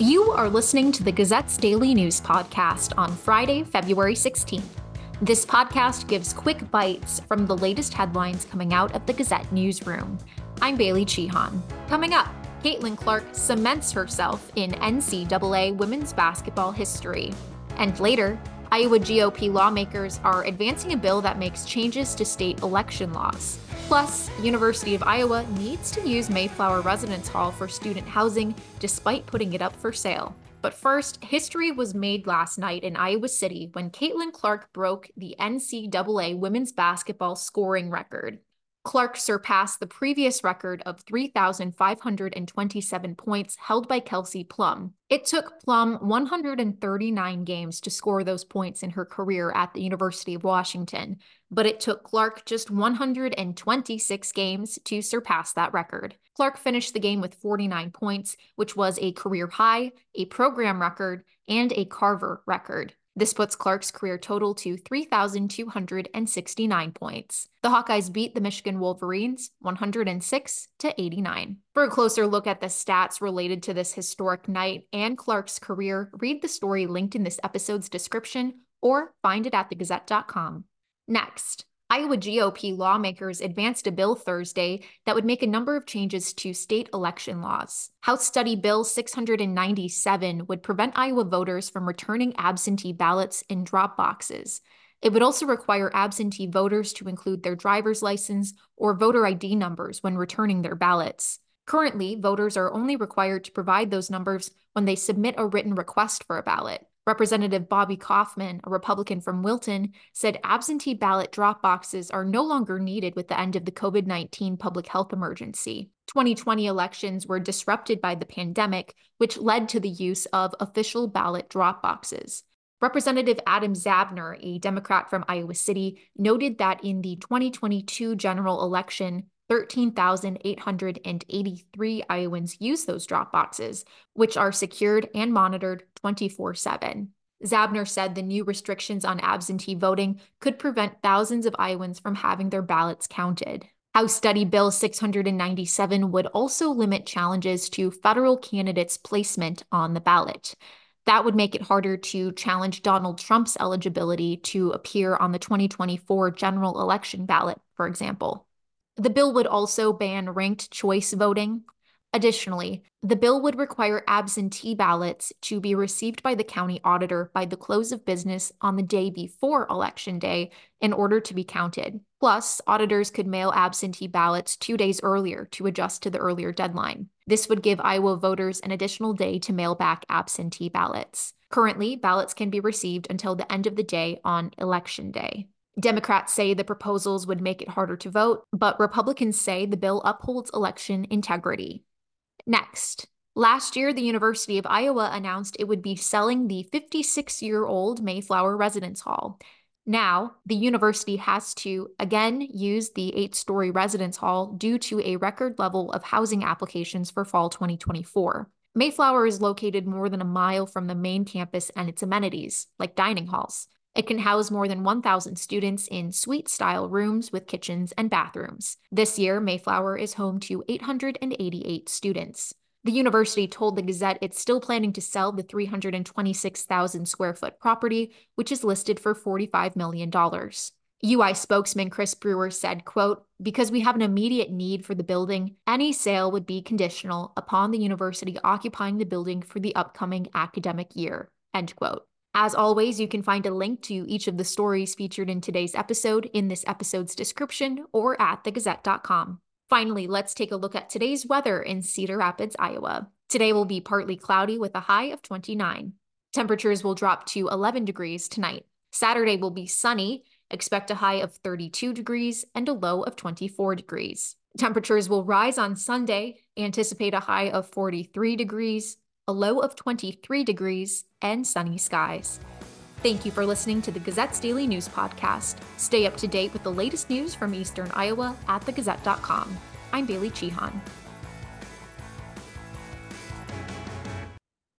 You are listening to the Gazette's Daily News Podcast on Friday, February 16th. This podcast gives quick bites from the latest headlines coming out of the Gazette newsroom. I'm Bailey Cichon. Coming up, Caitlin Clark cements herself in NCAA women's basketball history. And later, Iowa GOP lawmakers are advancing a bill that makes changes to state election laws. Plus, University of Iowa needs to use Mayflower Residence Hall for student housing despite putting it up for sale. But first, history was made last night in Iowa City when Caitlin Clark broke the NCAA women's basketball scoring record. Clark surpassed the previous record of 3,527 points held by Kelsey Plum. It took Plum 139 games to score those points in her career at the University of Washington, but it took Clark just 126 games to surpass that record. Clark finished the game with 49 points, which was a career high, a program record, and a Carver record. This puts Clark's career total to 3,269 points. The Hawkeyes beat the Michigan Wolverines 106 to 89. For a closer look at the stats related to this historic night and Clark's career, read the story linked in this episode's description or find it at thegazette.com. Next, Iowa GOP lawmakers advanced a bill Thursday that would make a number of changes to state election laws. House Study Bill 697 would prevent Iowa voters from returning absentee ballots in drop boxes. It would also require absentee voters to include their driver's license or voter ID numbers when returning their ballots. Currently, voters are only required to provide those numbers when they submit a written request for a ballot. Representative Bobby Kaufmann, a Republican from Wilton, said absentee ballot drop boxes are no longer needed with the end of the COVID 19 public health emergency. 2020 elections were disrupted by the pandemic, which led to the use of official ballot drop boxes. Representative Adam Zabner, a Democrat from Iowa City, noted that in the 2022 general election, 13,883 Iowans use those drop boxes, which are secured and monitored 24 7. Zabner said the new restrictions on absentee voting could prevent thousands of Iowans from having their ballots counted. House Study Bill 697 would also limit challenges to federal candidates' placement on the ballot. That would make it harder to challenge Donald Trump's eligibility to appear on the 2024 general election ballot, for example. The bill would also ban ranked choice voting. Additionally, the bill would require absentee ballots to be received by the county auditor by the close of business on the day before Election Day in order to be counted. Plus, auditors could mail absentee ballots two days earlier to adjust to the earlier deadline. This would give Iowa voters an additional day to mail back absentee ballots. Currently, ballots can be received until the end of the day on Election Day. Democrats say the proposals would make it harder to vote, but Republicans say the bill upholds election integrity. Next, last year, the University of Iowa announced it would be selling the 56 year old Mayflower Residence Hall. Now, the university has to again use the eight story residence hall due to a record level of housing applications for fall 2024. Mayflower is located more than a mile from the main campus and its amenities, like dining halls. It can house more than 1,000 students in suite style rooms with kitchens and bathrooms. This year, Mayflower is home to 888 students. The university told the Gazette it's still planning to sell the 326,000 square foot property, which is listed for $45 million. UI spokesman Chris Brewer said, quote, because we have an immediate need for the building, any sale would be conditional upon the university occupying the building for the upcoming academic year, end quote. As always, you can find a link to each of the stories featured in today's episode in this episode's description or at thegazette.com. Finally, let's take a look at today's weather in Cedar Rapids, Iowa. Today will be partly cloudy with a high of 29. Temperatures will drop to 11 degrees tonight. Saturday will be sunny, expect a high of 32 degrees and a low of 24 degrees. Temperatures will rise on Sunday, anticipate a high of 43 degrees, a low of 23 degrees, and sunny skies. Thank you for listening to the Gazette's Daily News Podcast. Stay up to date with the latest news from Eastern Iowa at thegazette.com. I'm Bailey Cichon.